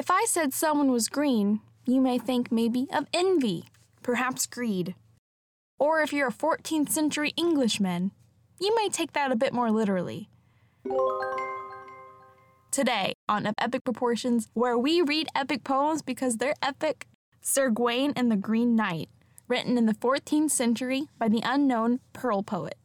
If I said someone was green, you may think maybe of envy, perhaps greed. Or if you're a 14th century Englishman, you may take that a bit more literally. Today, on Of Epic Proportions, where we read epic poems because they're epic, Sir Gawain and the Green Knight, written in the 14th century by the unknown Pearl Poet.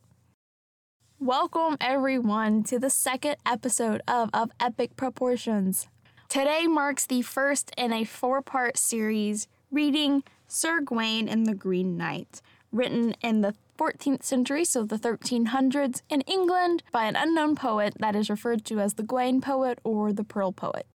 Welcome, everyone, to the second episode of Of Epic Proportions. Today marks the first in a four part series reading Sir Gawain and the Green Knight, written in the 14th century, so the 1300s, in England by an unknown poet that is referred to as the Gawain poet or the Pearl poet.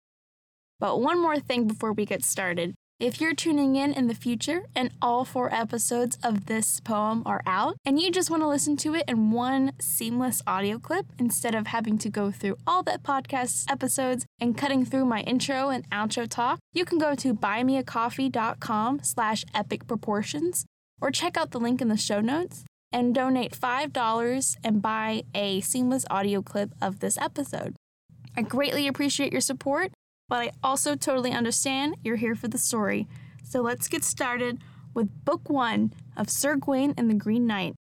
But one more thing before we get started. If you're tuning in in the future and all four episodes of this poem are out, and you just want to listen to it in one seamless audio clip instead of having to go through all the podcast episodes and cutting through my intro and outro talk, you can go to buymeacoffee.com slash epic proportions or check out the link in the show notes and donate $5 and buy a seamless audio clip of this episode. I greatly appreciate your support, but I also totally understand you're here for the story. So let's get started with Book One of Sir Gawain and the Green Knight.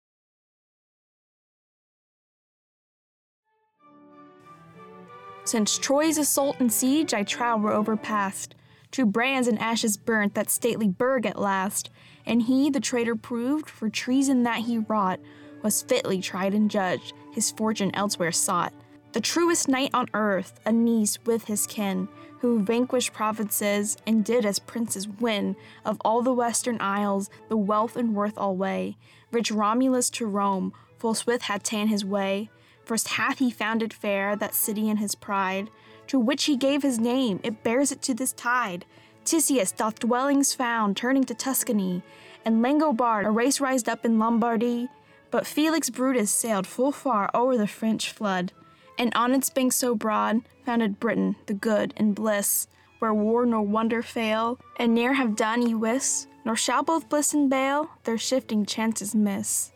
Since Troy's assault and siege, I trow were overpast. True brands and ashes burnt that stately burg at last, and he, the traitor proved, for treason that he wrought, was fitly tried and judged, his fortune elsewhere sought. The truest knight on earth, Aeneas with his kin, who vanquished provinces and did as princes win of all the western isles the wealth and worth alway. Rich Romulus to Rome full swift had ta'en his way. First hath he founded fair that city in his pride, to which he gave his name, it bears it to this tide. Tisius doth dwellings found, turning to Tuscany, and Langobard a race rised up in Lombardy. But Felix Brutus sailed full far o'er the French flood, and on its banks so broad founded Britain, the good and bliss, where war nor wonder fail, and ne'er have done ye wis, nor shall both bliss and bale their shifting chances miss.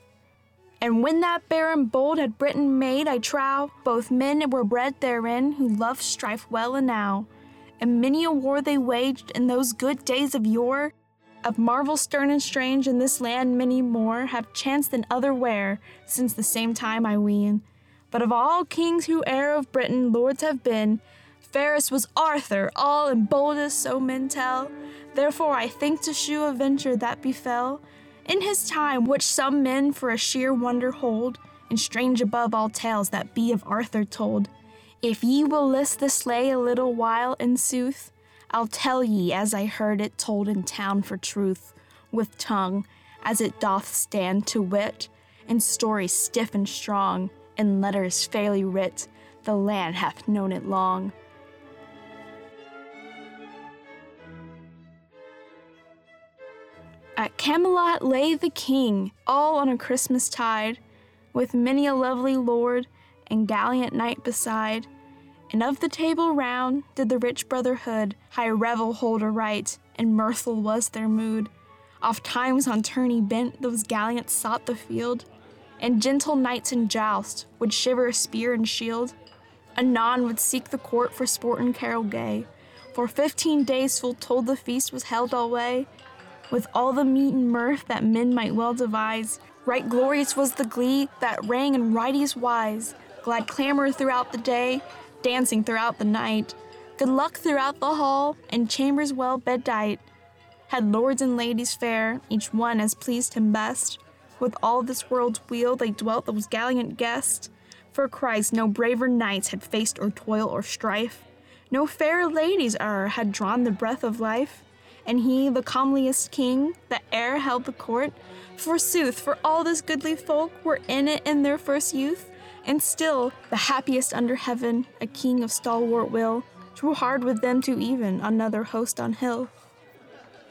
And when that baron bold had Britain made, I trow, both men were bred therein who loved strife well enow. And many a war they waged in those good days of yore. Of marvel stern and strange in this land many more have chanced than otherwhere since the same time I ween. But of all kings who e'er of Britain lords have been, fairest was Arthur, all and boldest, so men tell. Therefore I think to shew a venture that befell in his time, which some men for a sheer wonder hold, and strange above all tales that be of Arthur told. If ye will list the slay a little while in sooth, I'll tell ye as I heard it told in town for truth, with tongue as it doth stand to wit, and story stiff and strong, and letters fairly writ, the land hath known it long. At Camelot lay the king, all on a Christmas tide, with many a lovely lord and gallant knight beside. And of the table round did the rich brotherhood high revel hold aright, and mirthful was their mood. Oft times on tourney bent those gallants sought the field, and gentle knights in joust would shiver spear and shield. Anon would seek the court for sport and carol gay. For fifteen days full told the feast was held alway, with all the meat and mirth that men might well devise. Right glorious was the glee that rang in righteous wise, glad clamor throughout the day, dancing throughout the night, good luck throughout the hall, and chambers well bedight. Had lords and ladies fair, each one as pleased him best. With all this world's weal they dwelt those gallant guests. For Christ, no braver knights had faced or toil or strife. No fairer ladies e'er had drawn the breath of life and he the comeliest king that e'er held the court. Forsooth, for all this goodly folk were in it in their first youth, and still the happiest under heaven, a king of stalwart will, drew hard with them to even another host on hill.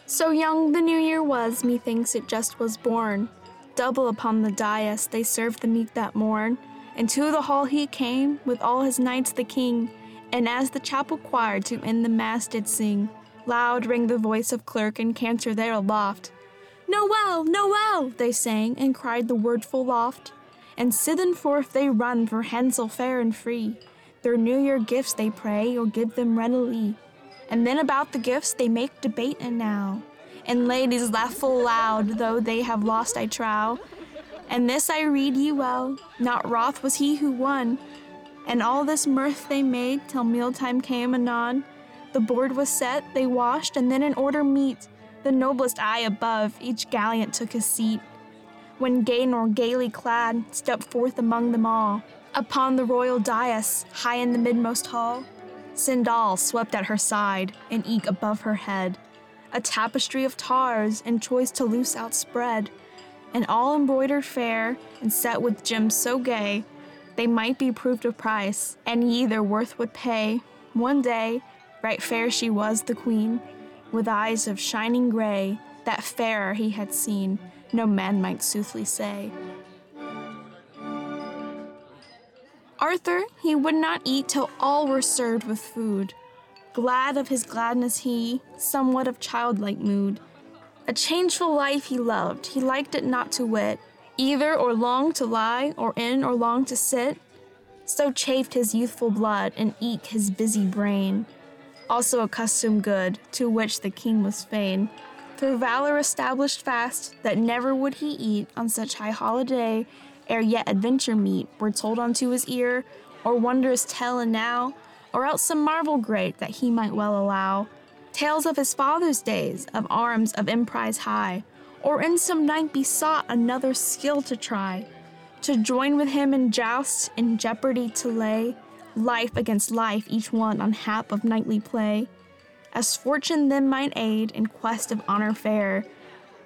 So young the new year was, methinks it just was born. Double upon the dais they served the meat that morn, and to the hall he came with all his knights the king, and as the chapel choir to end the mass did sing, Loud rang the voice of clerk and cantor there aloft. Noel, Noel, they sang and cried the word full oft. And sithen forth they run for handsel fair and free. Their New Year gifts they pray or give them readily. And then about the gifts they make debate and now. And ladies laugh full loud, though they have lost, I trow. And this I read ye well, not wroth was he who won. And all this mirth they made till mealtime came anon. The board was set, they washed, and then in order meet. The noblest eye above, each gallant took his seat. Guinevere gaily clad, stepped forth among them all. Upon the royal dais, high in the midmost hall, Sendal swept at her side, and eke above her head, a tapestry of tars and choice Toulouse outspread, and all embroidered fair, and set with gems so gay, they might be proved of price, and ye their worth would pay. One day, right fair she was, the queen, with eyes of shining gray, that fairer he had seen, no man might soothly say. Arthur, he would not eat till all were served with food. Glad of his gladness he, somewhat of childlike mood. A changeful life he loved, he liked it not to wit, either or long to lie, or in or long to sit. So chafed his youthful blood, and eke his busy brain. Also a custom good, to which the king was fain. Through valor established fast, that never would he eat on such high holiday ere yet adventure meet were told unto his ear, or wondrous tell and now, or else some marvel great that he might well allow. Tales of his father's days, of arms of emprise high, or in some night besought another skill to try, to join with him in joust, in jeopardy to lay, life against life, each one on hap of knightly play. As fortune then might aid in quest of honor fair,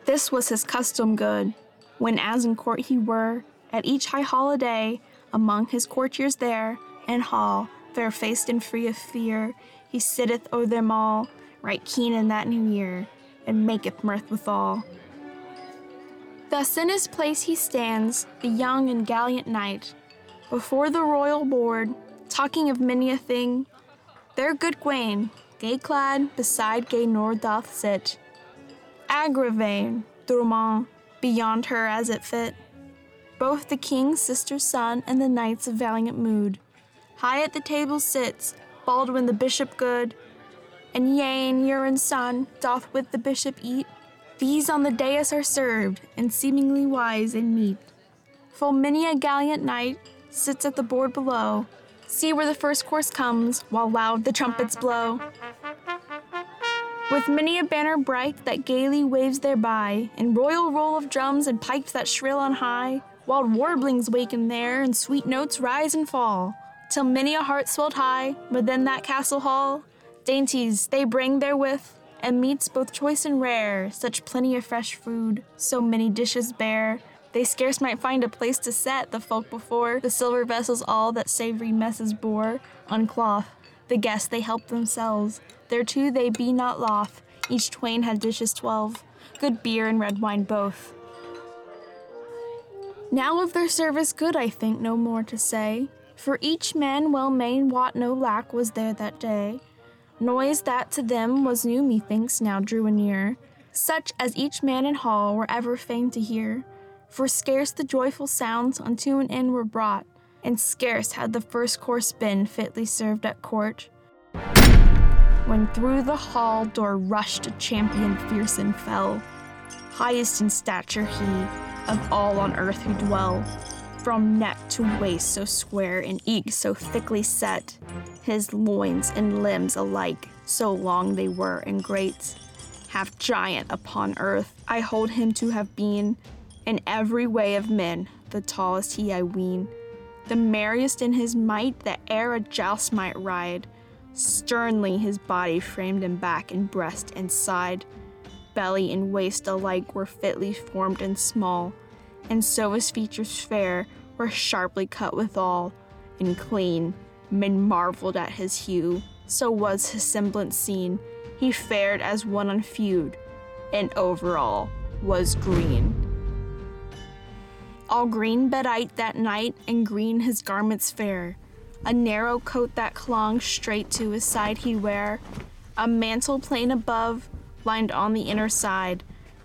this was his custom good, when as in court he were, at each high holiday, among his courtiers there, in hall, fair faced and free of fear, he sitteth o'er them all, right keen in that new year, and maketh mirth withal. Thus in his place he stands, the young and gallant knight, before the royal board, talking of many a thing. There good Gawain, gay clad, beside gay Nord doth sit. Agravain, Drummond, beyond her as it fit both the king's sister's son and the knights of valiant mood. High at the table sits Baldwin the bishop good, and Ywain, Urien's son, doth with the bishop eat. These on the dais are served, and seemingly wise and meet. Full many a gallant knight sits at the board below. See where the first course comes, while loud the trumpets blow. With many a banner bright that gaily waves thereby, and royal roll of drums and pipes that shrill on high, Wild warblings waken there, and sweet notes rise and fall, till many a heart swelled high within that castle hall. Dainties they bring therewith, and meats both choice and rare, such plenty of fresh food, so many dishes bear. They scarce might find a place to set the folk before the silver vessels all that savory messes bore on cloth. The guests they help themselves, thereto they be not loth. Each twain had dishes twelve, good beer and red wine both. Now of their service good I think no more to say, for each man well may wot no lack was there that day. Noise that to them was new methinks now drew anear, such as each man in hall were ever fain to hear. For scarce the joyful sounds unto an end were brought, and scarce had the first course been fitly served at court. When through the hall door rushed a champion fierce and fell, highest in stature he, of all on earth who dwell. From neck to waist so square and eke so thickly set, his loins and limbs alike, so long they were and great. Half giant upon earth, I hold him to have been, in every way of men, the tallest he I ween, the merriest in his might that e'er a joust might ride. Sternly his body framed in back and breast and side belly and waist alike were fitly formed and small, and so his features fair were sharply cut withal, and clean. Men marveled at his hue, so was his semblance seen. He fared as one on feud, and overall was green. All green bedight that night, and green his garments fair. A narrow coat that clung straight to his side he wear, a mantle plain above, lined on the inner side,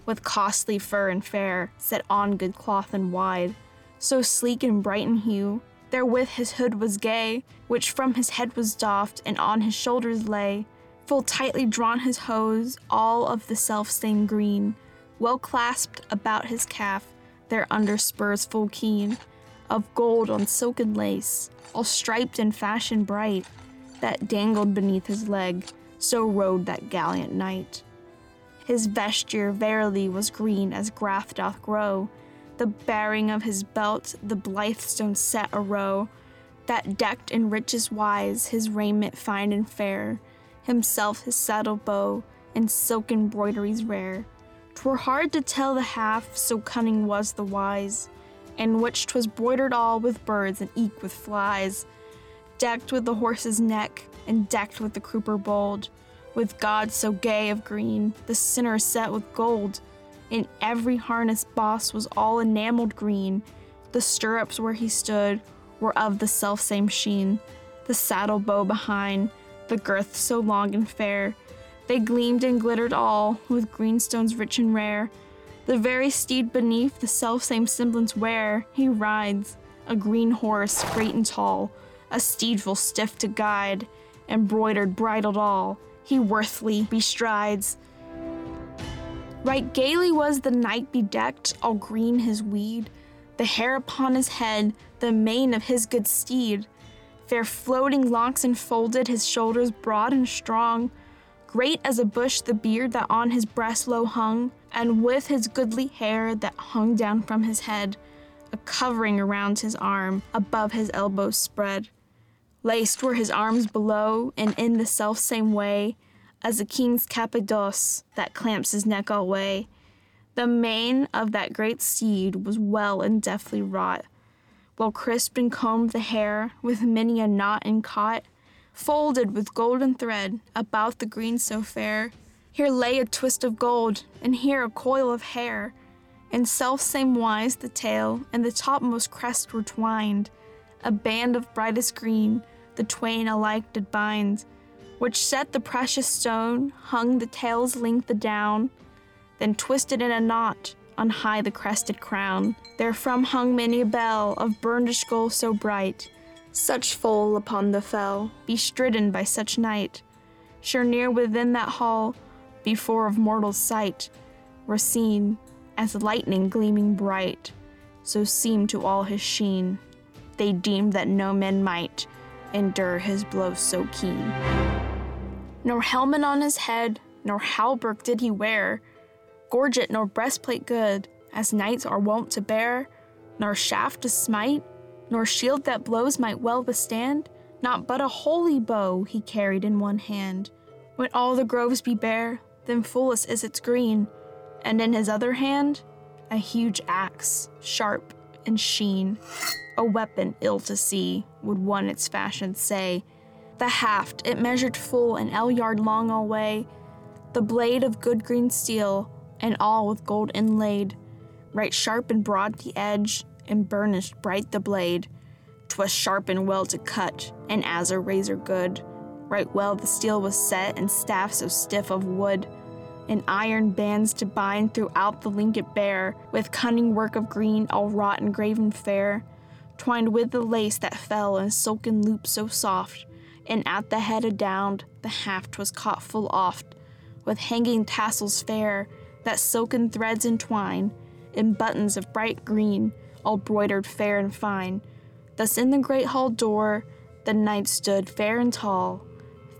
with costly fur and fair, set on good cloth and wide, so sleek and bright in hue. Therewith his hood was gay, which from his head was doffed, and on his shoulders lay, full tightly drawn his hose, all of the self same green, well clasped about his calf, their under spurs full keen, of gold on silken lace, all striped and fashion bright, that dangled beneath his leg, so rode that gallant knight. His vesture verily was green as grass doth grow, the bearing of his belt the blithe stone set a row, that decked in richest wise his raiment fine and fair, himself his saddle bow, and silk embroideries rare. 'Twere hard to tell the half, so cunning was the wise, in which 'twas broidered all with birds and eke with flies, decked with the horse's neck, and decked with the crupper bold, with God so gay of green, the sinner set with gold. In every harness boss was all enameled green, the stirrups where he stood were of the selfsame sheen, the saddle bow behind, the girth so long and fair. They gleamed and glittered all with greenstones rich and rare. The very steed beneath the selfsame semblance wear, he rides, a green horse, great and tall, a steed full stiff to guide, embroidered, bridled all, he worthily bestrides. Right gaily was the knight bedecked, all green his weed, the hair upon his head, the mane of his good steed. Fair floating locks enfolded his shoulders broad and strong, great as a bush the beard that on his breast low hung, and with his goodly hair that hung down from his head, a covering around his arm, above his elbows spread. Laced were his arms below, and in the self same way as a king's capados that clamps his neck all way. The mane of that great steed was well and deftly wrought, well crisped and combed the hair with many a knot and caught, folded with golden thread about the green so fair. Here lay a twist of gold, and here a coil of hair. In self same wise the tail and the topmost crest were twined, a band of brightest green the twain alike did bind, which set the precious stone, hung the tail's length adown, then twisted in a knot on high the crested crown. Therefrom hung many a bell of burnished gold so bright, such foal upon the fell, bestridden by such knight. Sure near within that hall, before of mortal sight, were seen, as lightning gleaming bright, so seemed to all his sheen. They deemed that no man might endure his blows so keen. Nor helmet on his head, nor hauberk did he wear, gorget nor breastplate good, as knights are wont to bear, nor shaft to smite, nor shield that blows might well withstand, not but a holy bow he carried in one hand. When all the groves be bare, then fullest is its green, and in his other hand, a huge axe, sharp and sheen a weapon ill to see, would one its fashion say. The haft, it measured full an ell yard long alway, the blade of good green steel, and all with gold inlaid, right sharp and broad the edge, and burnished bright the blade. 'Twas sharp and well to cut, and as a razor good. Right well the steel was set, and staff so stiff of wood, and iron bands to bind throughout the link it bare, with cunning work of green, all wrought and graven fair twined with the lace that fell in silken loops so soft, and at the head adown the haft was caught full oft, with hanging tassels fair that silken threads entwine, in buttons of bright green, all broidered fair and fine. Thus in the great hall door the knight stood fair and tall,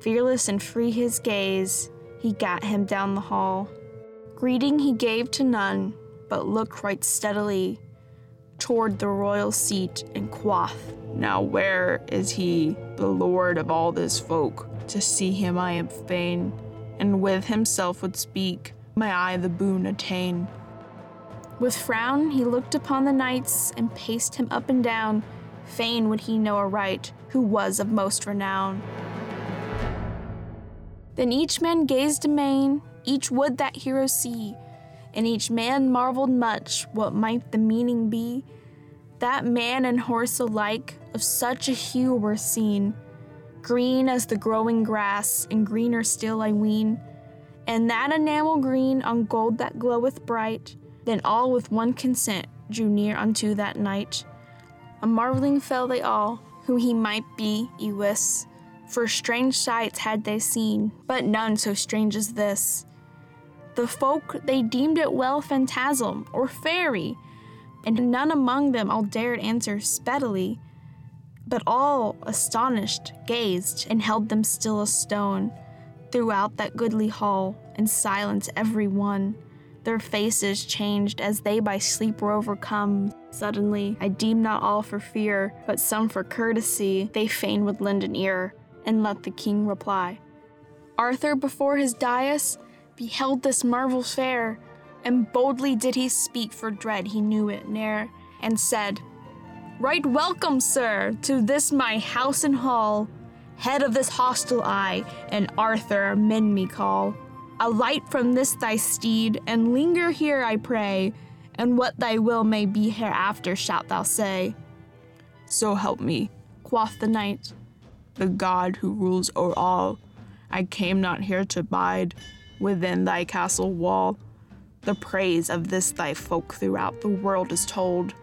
fearless and free his gaze, he gat him down the hall. Greeting he gave to none, but looked right steadily toward the royal seat and quoth, Now where is he, the lord of all this folk? To see him I am fain, and with himself would speak, may I the boon attain. With frown he looked upon the knights and paced him up and down, fain would he know aright who was of most renown. Then each man gazed amain, each would that hero see, and each man marveled much what might the meaning be. That man and horse alike of such a hue were seen, green as the growing grass, and greener still, I ween. And that enamel green on gold that gloweth bright, then all with one consent drew near unto that knight. A marveling fell they all, who he might be, ye wis, for strange sights had they seen, but none so strange as this. The folk they deemed it well phantasm or fairy, and none among them all dared answer speedily, but all, astonished, gazed and held them still a stone throughout that goodly hall, in silence every one. Their faces changed as they by sleep were overcome. Suddenly, I deem not all for fear, but some for courtesy, they fain would lend an ear, and let the king reply. Arthur before his dais beheld this marvel fair, and boldly did he speak for dread he knew it ne'er, and said, Right welcome, sir, to this my house and hall. Head of this hostel I, and Arthur men me call. Alight from this thy steed, and linger here, I pray, and what thy will may be hereafter shalt thou say. So help me, quoth the knight, the God who rules o'er all. I came not here to bide within thy castle wall. The praise of this thy folk throughout the world is told.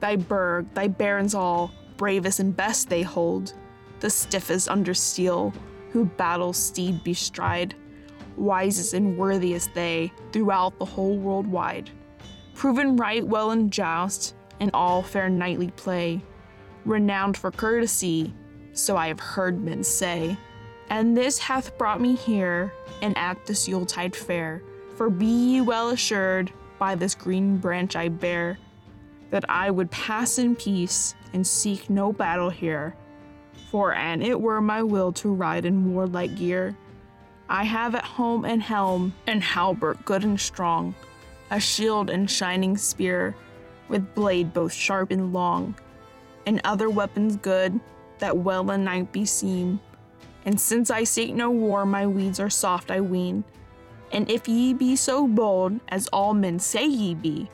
Thy burg, thy barons all, bravest and best they hold. The stiffest under steel, who battle steed bestride. Wisest and worthiest they, throughout the whole world wide. Proven right well in joust, and all fair knightly play. Renowned for courtesy, so I have heard men say. And this hath brought me here, and at this Yuletide fair. For be ye well assured, by this green branch I bear, that I would pass in peace and seek no battle here. For an it were my will to ride in warlike gear, I have at home an helm and halbert good and strong, a shield and shining spear, with blade both sharp and long, and other weapons good that well a knight beseem. And since I seek no war, my weeds are soft, I ween. And if ye be so bold as all men say ye be,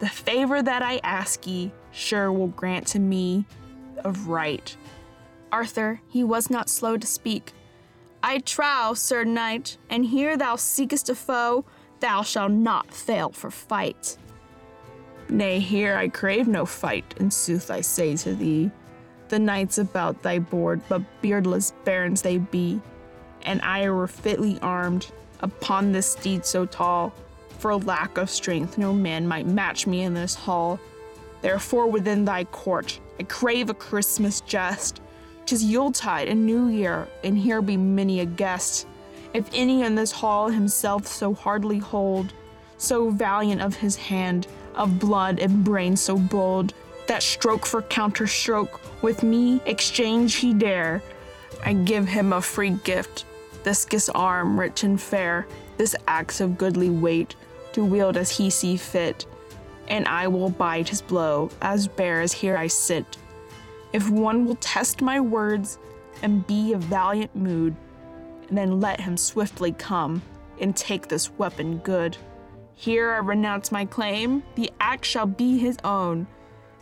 the favor that I ask ye, sure will grant to me of right. Arthur, he was not slow to speak. I trow, Sir Knight, and here thou seekest a foe, thou shalt not fail for fight. Nay, here I crave no fight, in sooth I say to thee. The knights about thy board, but beardless barons they be, and I were fitly armed upon this steed so tall for lack of strength, no man might match me in this hall. Therefore, within thy court, I crave a Christmas jest. Tis Yuletide and New Year, and here be many a guest. If any in this hall himself so hardly hold, so valiant of his hand, of blood and brain so bold, that stroke for counter stroke with me exchange he dare, I give him a free gift, this gisarm rich and fair, this axe of goodly weight, to wield as he see fit, and I will bide his blow, as bare as here I sit. If one will test my words and be of valiant mood, then let him swiftly come and take this weapon good. Here I renounce my claim, the axe shall be his own,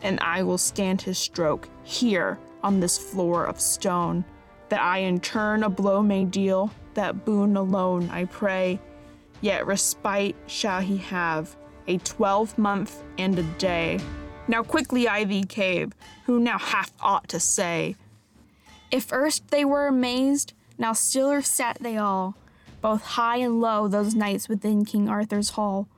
and I will stand his stroke here on this floor of stone, that I in turn a blow may deal, that boon alone I pray Yet respite shall he have, a twelve month and a day. Now quickly I thee cave, who now hath aught to say. If erst they were amazed, now stiller sat they all, both high and low, those knights within King Arthur's hall.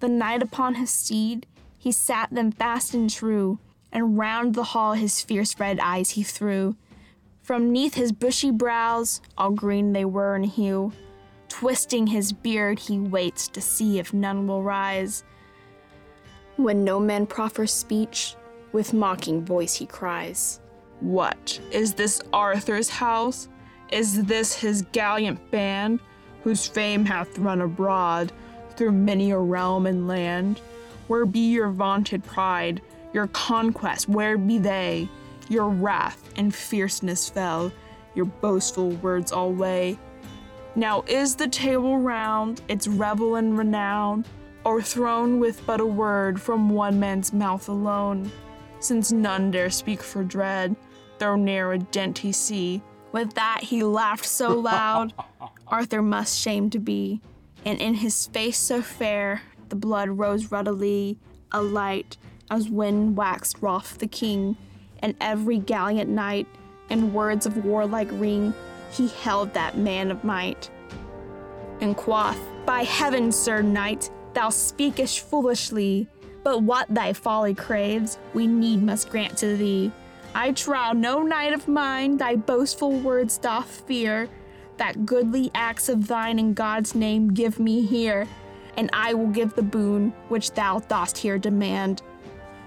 The knight upon his steed, he sat them fast and true, and round the hall his fierce red eyes he threw. From neath his bushy brows, all green they were in hue, Twisting his beard, he waits to see if none will rise. When no man proffers speech, with mocking voice he cries, What? Is this Arthur's house? Is this his gallant band, whose fame hath run abroad through many a realm and land? Where be your vaunted pride, your conquest, where be they? Your wrath and fierceness fell, your boastful words all weigh. Now is the table round, its revel and renown, o'erthrown with but a word from one man's mouth alone? Since none dare speak for dread, though ne'er a dent he see. With that he laughed so loud, Arthur must shame to be, and in his face so fair, the blood rose ruddily, alight, as when waxed wroth the king, and every gallant knight, in words of warlike ring, he held that man of might. And quoth, By heaven, sir knight, thou speakest foolishly, but what thy folly craves, we need must grant to thee. I trow no knight of mine thy boastful words doth fear, that goodly acts of thine in God's name give me here, and I will give the boon which thou dost here demand.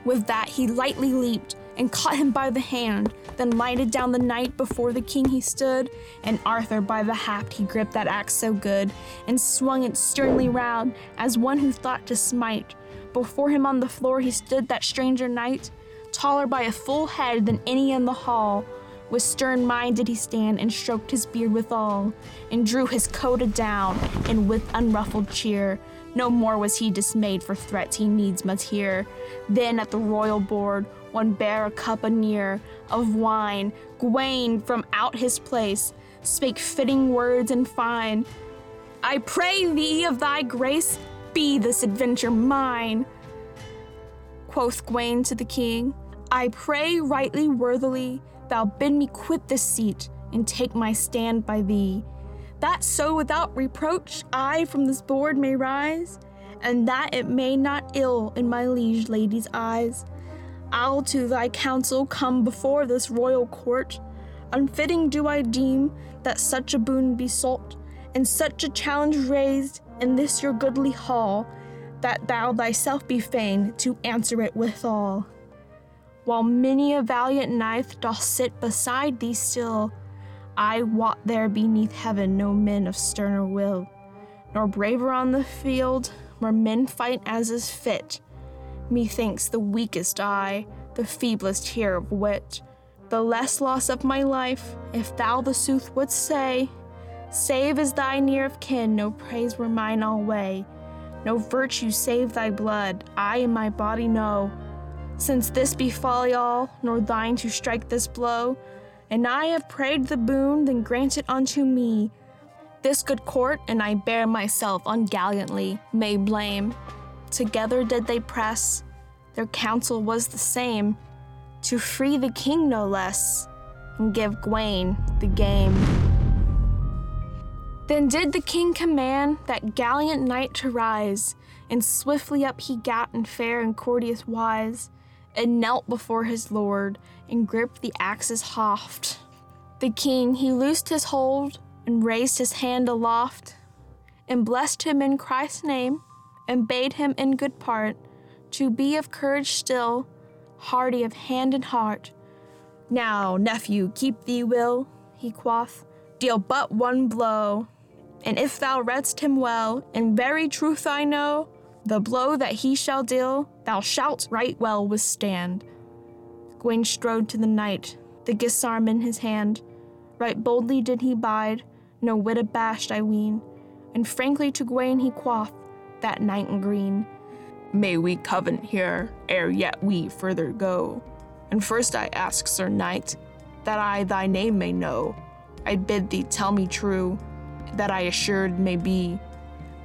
With that he lightly leaped and caught him by the hand, then lighted down the knight before the king he stood, and Arthur by the haft he gripped that axe so good, and swung it sternly round, as one who thought to smite. Before him on the floor he stood that stranger knight, taller by a full head than any in the hall, with stern mind did he stand and stroked his beard withal, and drew his coat down, and with unruffled cheer. No more was he dismayed for threats he needs must hear. Then at the royal board one bare a cup anear of wine. Gawain from out his place spake fitting words and fine. I pray thee of thy grace, be this adventure mine. Quoth Gawain to the king, I pray rightly worthily thou bid me quit this seat and take my stand by thee, that so without reproach I from this board may rise, and that it may not ill in my liege lady's eyes. I'll to thy counsel come before this royal court. Unfitting do I deem that such a boon be sought, and such a challenge raised in this your goodly hall, that thou thyself be fain to answer it withal while many a valiant knight doth sit beside thee still. I wot there beneath heaven no men of sterner will, nor braver on the field, where men fight as is fit. Methinks the weakest I, the feeblest here of wit, the less loss of my life, if thou the sooth wouldst say, save as thy near of kin, no praise were mine alway. No virtue save thy blood, I in my body know since this be folly all, nor thine to strike this blow, and I have prayed the boon, then grant it unto me. This good court, and I bear myself ungallantly, may blame. Together did they press, their counsel was the same, to free the king no less, and give Gawain the game. Then did the king command that gallant knight to rise, and swiftly up he gat in fair and courteous wise and knelt before his lord and gripped the axe's haft. The king he loosed his hold and raised his hand aloft and blessed him in Christ's name and bade him in good part to be of courage still, hardy of hand and heart. Now, nephew, keep thee will, he quoth, deal but one blow. And if thou redst him well, in very truth I know, the blow that he shall deal, thou shalt right well withstand. Gawain strode to the knight, the gisarm in his hand. Right boldly did he bide, no whit abashed, I ween. And frankly to Gawain he quoth, that knight in green. May we covenant here, ere yet we further go. And first I ask, Sir Knight, that I thy name may know. I bid thee tell me true, that I assured may be.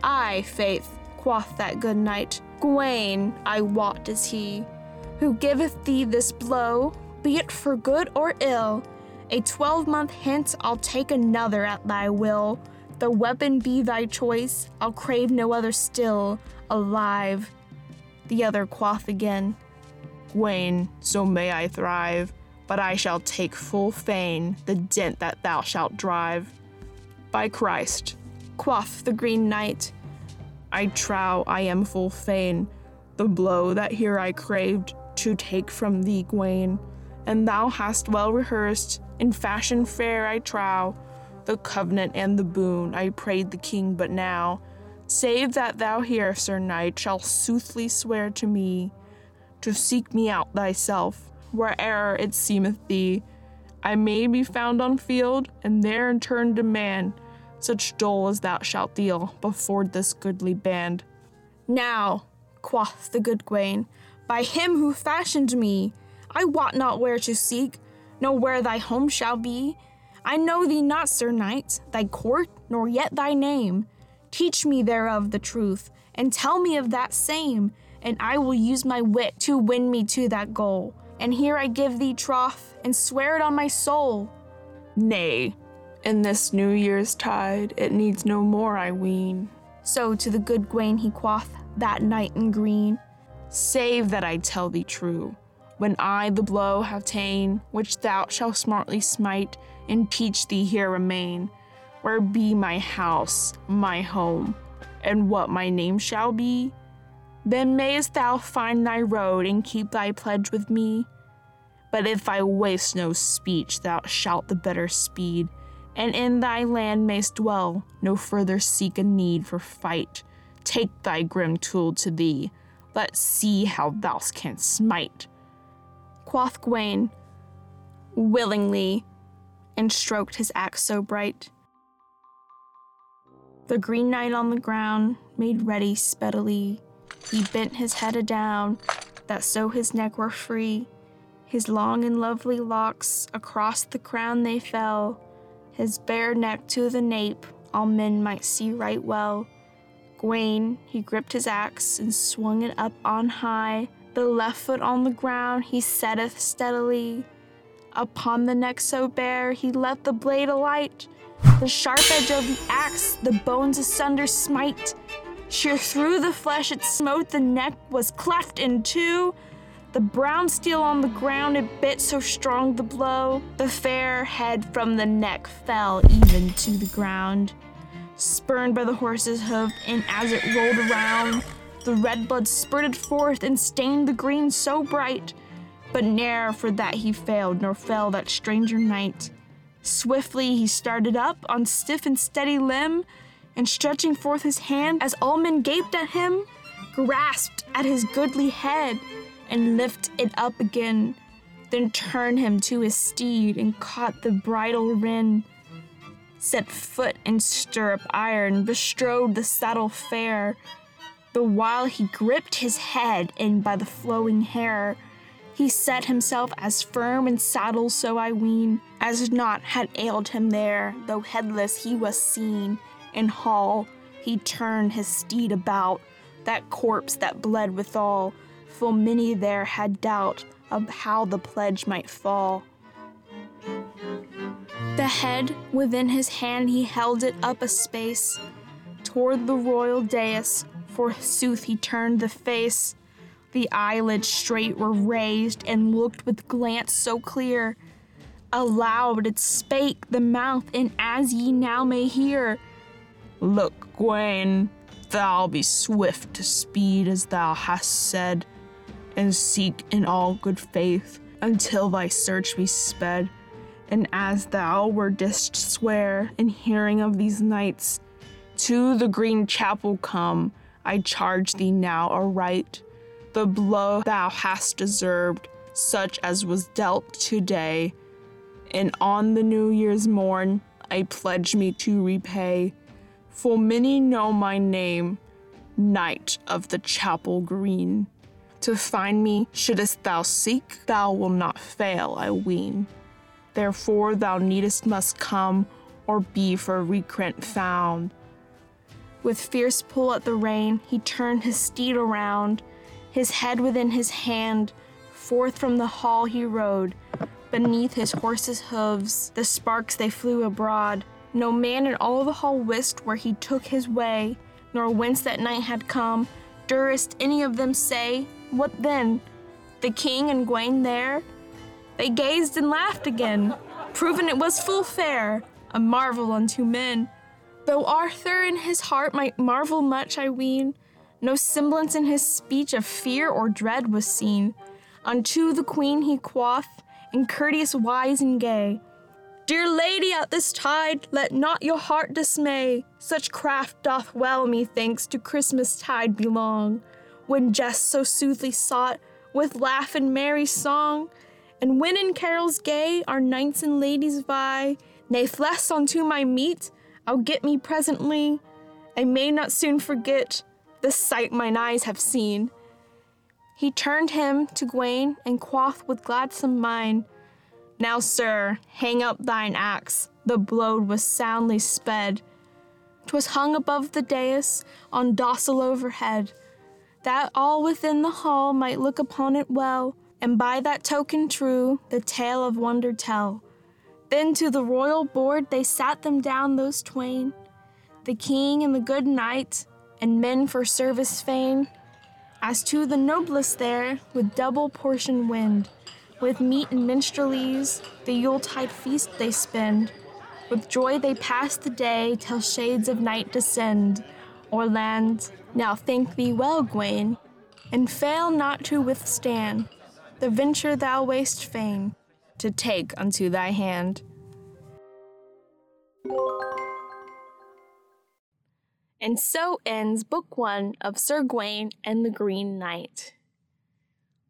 Aye, faith, quoth that good knight. Gawain, I wot is he, who giveth thee this blow, be it for good or ill. A twelvemonth hence I'll take another at thy will. The weapon be thy choice, I'll crave no other still, alive. The other quoth again, Gawain, so may I thrive, but I shall take full fain the dent that thou shalt drive. By Christ, quoth the Green Knight, I trow I am full fain the blow that here I craved to take from thee, Gawain. And thou hast well rehearsed, in fashion fair, I trow, the covenant and the boon I prayed the king but now. Save that thou here, Sir Knight, shall soothly swear to me to seek me out thyself, where'er it seemeth thee. I may be found on field, and there in turn demand such dole as thou shalt deal before this goodly band. Now, quoth the good Gawain, by him who fashioned me, I wot not where to seek, nor where thy home shall be. I know thee not, Sir Knight, thy court, nor yet thy name. Teach me thereof the truth, and tell me of that same, and I will use my wit to win me to that goal. And here I give thee troth, and swear it on my soul. Nay, In this New Year's tide, it needs no more, I ween. So to the good Gawain he quoth that knight in green, Save that I tell thee true. When I the blow have ta'en, which thou shalt smartly smite, and teach thee here remain, where be my house, my home, and what my name shall be, then mayst thou find thy road and keep thy pledge with me. But if I waste no speech, thou shalt the better speed, and in thy land mayst dwell, no further seek a need for fight. Take thy grim tool to thee, let's see how thou canst smite. quoth Gawain, willingly, and stroked his axe so bright. The Green Knight on the ground made ready speedily. He bent his head adown, that so his neck were free. His long and lovely locks across the crown they fell, his bare neck to the nape, all men might see right well. Gawain, he gripped his axe and swung it up on high. The left foot on the ground he setteth steadily. Upon the neck so bare he let the blade alight. The sharp edge of the axe the bones asunder smite. Sheer through the flesh it smote, the neck was cleft in two. The brown steel on the ground it bit so strong the blow. The fair head from the neck fell even to the ground. Spurned by the horse's hoof, and as it rolled around, the red blood spurted forth and stained the green so bright. But ne'er for that he failed, nor fell that stranger knight. Swiftly he started up on stiff and steady limb, and stretching forth his hand as all men gaped at him, grasped at his goodly head and lift it up again, then turned him to his steed and caught the bridle rein, set foot in stirrup iron, bestrode the saddle fair, the while he gripped his head in by the flowing hair. He set himself as firm in saddle, so I ween, as naught had ailed him there, though headless he was seen. In hall he turned his steed about, that corpse that bled withal, full many there had doubt of how the pledge might fall. The head within his hand he held it up a space toward the royal dais, forsooth he turned the face. The eyelids straight were raised and looked with glance so clear. Aloud it spake the mouth, and as ye now may hear, Look, Gawain, thou be swift to speed as thou hast said, and seek in all good faith until thy search be sped. And as thou were didst swear in hearing of these knights, to the green chapel come, I charge thee now aright. The blow thou hast deserved, such as was dealt today, and on the New Year's morn I pledge me to repay. Full many know my name, Knight of the Chapel Green. To find me, shouldst thou seek, thou wilt not fail, I ween. Therefore thou needest must come, or be for recreant found. With fierce pull at the rein, he turned his steed around, his head within his hand. Forth from the hall he rode. Beneath his horse's hoofs, the sparks they flew abroad. No man in all the hall wist where he took his way, nor whence that night had come. Durst any of them say, What then? The king and Gawain there? They gazed and laughed again, proving it was full fair, a marvel unto men. Though Arthur in his heart might marvel much, I ween, no semblance in his speech of fear or dread was seen. Unto the queen he quoth, in courteous wise and gay, Dear lady, at this tide, let not your heart dismay. Such craft doth well, methinks, to Christmas tide belong, when jest so soothly sought, with laugh and merry song. And when in carols gay our knights and ladies vie, nay, less unto my meat, I'll get me presently. I may not soon forget the sight mine eyes have seen. He turned him to Gawain and quoth with gladsome mind, Now, sir, hang up thine axe. The blow was soundly sped. 'Twas hung above the dais on dossal overhead, that all within the hall might look upon it well, and by that token true the tale of wonder tell. Then to the royal board they sat them down, those twain, the king and the good knight, and men for service fain. As to the noblest there, with double portion wind, with meat and minstrelies, the Yuletide feast they spend. With joy they pass the day till shades of night descend. O'er Orland, now think thee well, Gawain, and fail not to withstand the venture thou wast fain to take unto thy hand. And so ends Book One of Sir Gawain and the Green Knight.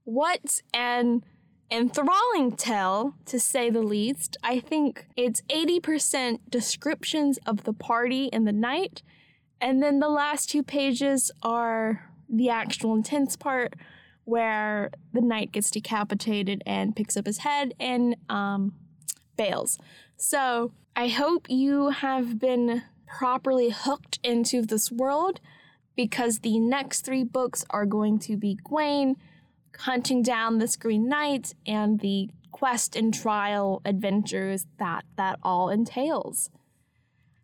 What an enthralling tale, to say the least. I think it's 80% descriptions of the party and the night, and then the last two pages are the actual intense part where the knight gets decapitated and picks up his head and um, bails. So I hope you have been properly hooked into this world because the next three books are going to be Gawain hunting down this Green Knight and the quest and trial adventures that that all entails.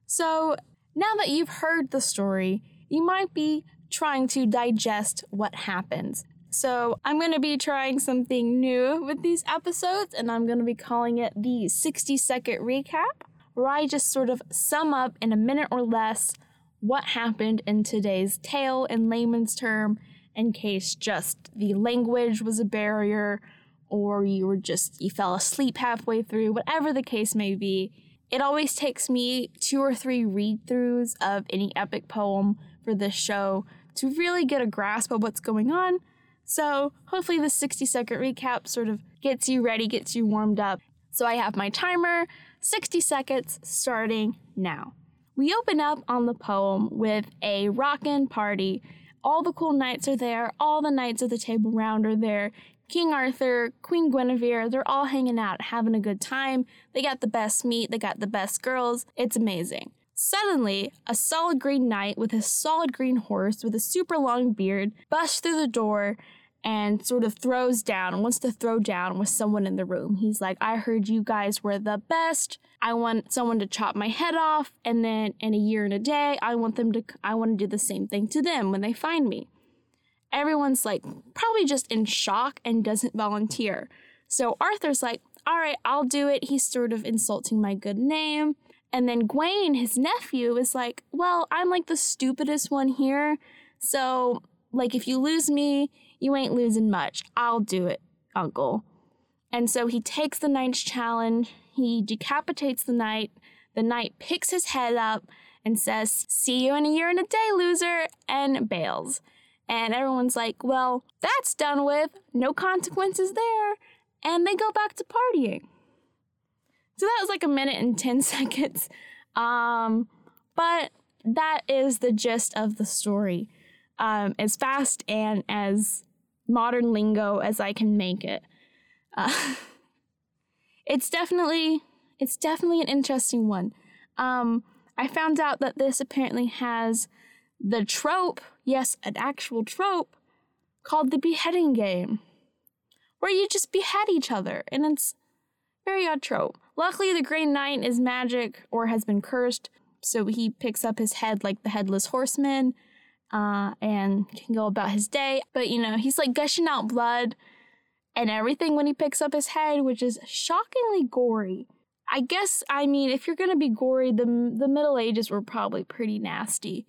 So, now that you've heard the story, you might be trying to digest what happens. So, I'm going to be trying something new with these episodes, and I'm going to be calling it the 60 second recap where I just sort of sum up in a minute or less what happened in today's tale in layman's term in case just the language was a barrier or you were just you fell asleep halfway through whatever the case may be. It always takes me two or three read throughs of any epic poem for this show to really get a grasp of what's going on so hopefully the 60 second recap sort of gets you ready gets you warmed up so i have my timer 60 seconds starting now. We open up on the poem with a rockin' party. All the cool knights are there, all the knights of the table round are there. King Arthur, Queen Guinevere, they're all hanging out, having a good time. They got the best meat, they got the best girls. It's amazing. Suddenly, a solid green knight with a solid green horse with a super long beard busts through the door and sort of throws down, wants to throw down with someone in the room. He's like, I heard you guys were the best. I want someone to chop my head off, and then in a year and a day, I want them to I want to do the same thing to them when they find me. Everyone's like probably just in shock and doesn't volunteer. So Arthur's like, all right, I'll do it. He's sort of insulting my good name. And then Gawain, his nephew, is like, well, I'm like the stupidest one here. So, like, if you lose me, you ain't losing much. I'll do it, uncle. And so he takes the knight's challenge, he decapitates the knight, the knight picks his head up and says, See you in a year and a day, loser, and bails. And everyone's like, Well, that's done with, no consequences there. And they go back to partying. So that was like a minute and 10 seconds. Um, but that is the gist of the story. Um, as fast and as modern lingo as I can make it. Uh, it's definitely it's definitely an interesting one. Um, I found out that this apparently has the trope, yes, an actual trope, called the beheading game, where you just behead each other, and it's very odd trope. Luckily, the Green Knight is magic or has been cursed, so he picks up his head like the headless horseman uh, and can go about his day. But you know, he's like gushing out blood and everything when he picks up his head, which is shockingly gory. I guess I mean if you're gonna be gory, the the Middle Ages were probably pretty nasty,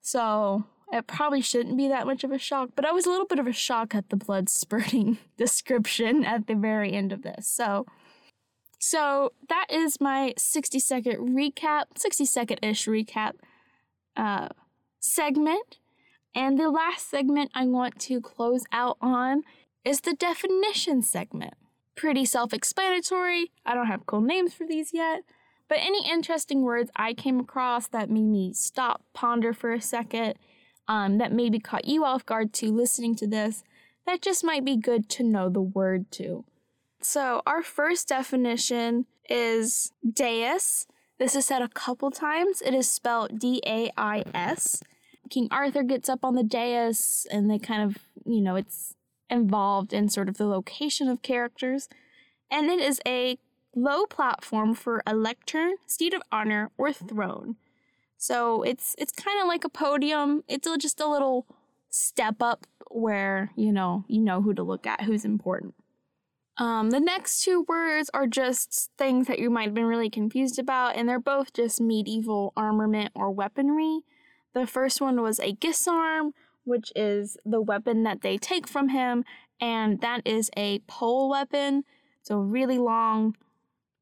so it probably shouldn't be that much of a shock. But I was a little bit of a shock at the blood spurting description at the very end of this. So. So that is my 60 second recap, 60 second ish recap uh, segment. And the last segment I want to close out on is the definition segment. Pretty self explanatory. I don't have cool names for these yet. But any interesting words I came across that made me stop, ponder for a second, um, that maybe caught you off guard to listening to this, that just might be good to know the word to. So, our first definition is dais. This is said a couple times. It is spelled D A I S. King Arthur gets up on the dais and they kind of, you know, it's involved in sort of the location of characters. And it is a low platform for a lectern, seat of honor, or throne. So it's it's kind of like a podium. It's just a little step up where you know you know who to look at, who's important. Um, the next two words are just things that you might have been really confused about, and they're both just medieval armament or weaponry. The first one was a gisarm, which is the weapon that they take from him, and that is a pole weapon. It's a really long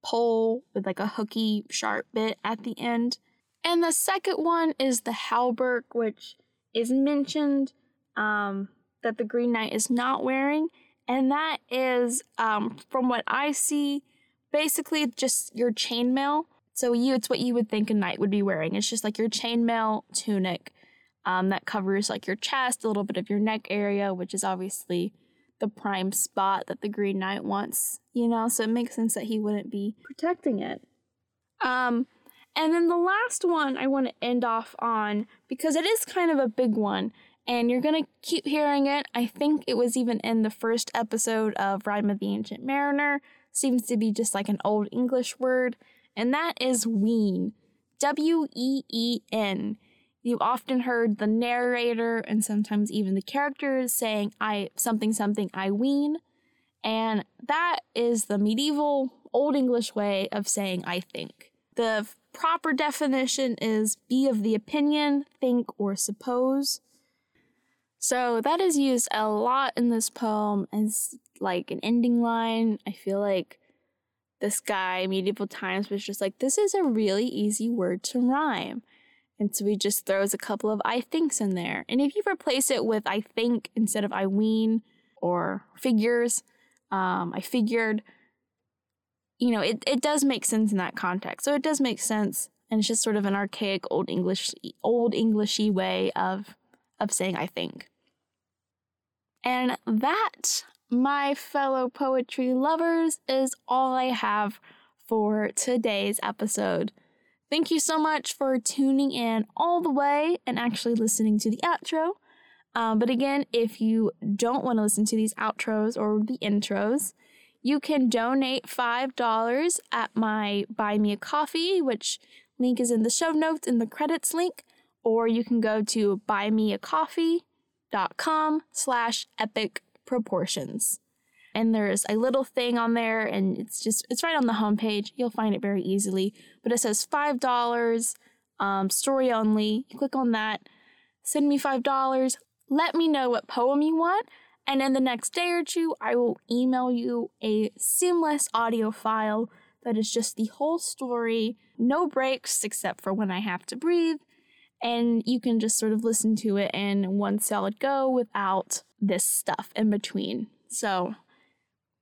pole with like a hooky, sharp bit at the end. And the second one is the hauberk, which is mentioned um, that the Green Knight is not wearing and that is, um, from what I see, basically just your chainmail. So you, it's what you would think a knight would be wearing. It's just like your chainmail tunic um, that covers like your chest, a little bit of your neck area, which is obviously the prime spot that the Green Knight wants. You know, so it makes sense that he wouldn't be protecting it. Um, and then the last one I want to end off on because it is kind of a big one and you're gonna keep hearing it. I think it was even in the first episode of Rime of the Ancient Mariner. Seems to be just like an old English word, and that is ween. W E E N. You've often heard the narrator and sometimes even the characters saying I something something I ween. And that is the medieval Old English way of saying I think. The proper definition is be of the opinion, think, or suppose. So that is used a lot in this poem as like an ending line. I feel like this guy, medieval times, was just like, this is a really easy word to rhyme. And so he just throws a couple of I thinks in there. And if you replace it with I think instead of I ween or figures, um, I figured, you know, it, it does make sense in that context. So it does make sense. And it's just sort of an archaic old English old Englishy way of of saying I think. And that, my fellow poetry lovers, is all I have for today's episode. Thank you so much for tuning in all the way and actually listening to the outro. Um, but again, if you don't want to listen to these outros or the intros, you can donate $5 at my Buy Me a Coffee, which link is in the show notes in the credits link, or you can go to buymeacoffee.com slash epic proportions. And there's a little thing on there, and it's just, it's right on the homepage. You'll find it very easily. But it says $5, um, story only. You click on that, send me $5, let me know what poem you want. And in the next day or two, I will email you a seamless audio file that is just the whole story, no breaks except for when I have to breathe, and you can just sort of listen to it in one solid go without this stuff in between. So,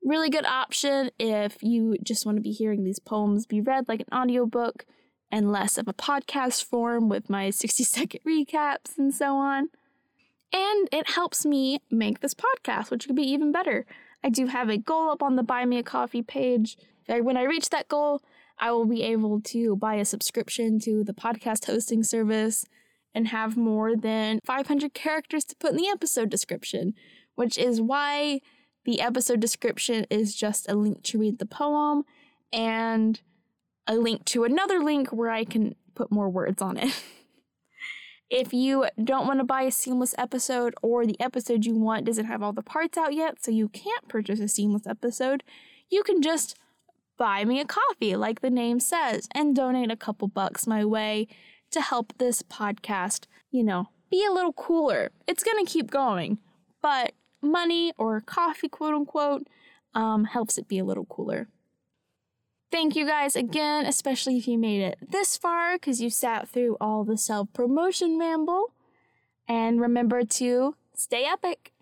really good option if you just want to be hearing these poems be read like an audiobook and less of a podcast form with my 60 second recaps and so on. And it helps me make this podcast, which could be even better. I do have a goal up on the Buy Me a Coffee page. When I reach that goal, I will be able to buy a subscription to the podcast hosting service and have more than 500 characters to put in the episode description, which is why the episode description is just a link to read the poem and a link to another link where I can put more words on it. if you don't want to buy a seamless episode or the episode you want doesn't have all the parts out yet, so you can't purchase a seamless episode, you can just buy me a coffee, like the name says, and donate a couple bucks my way to help this podcast, you know, be a little cooler. It's going to keep going, but money or coffee, quote unquote, um, helps it be a little cooler. Thank you guys again, especially if you made it this far because you sat through all the self promotion ramble. And remember to stay epic.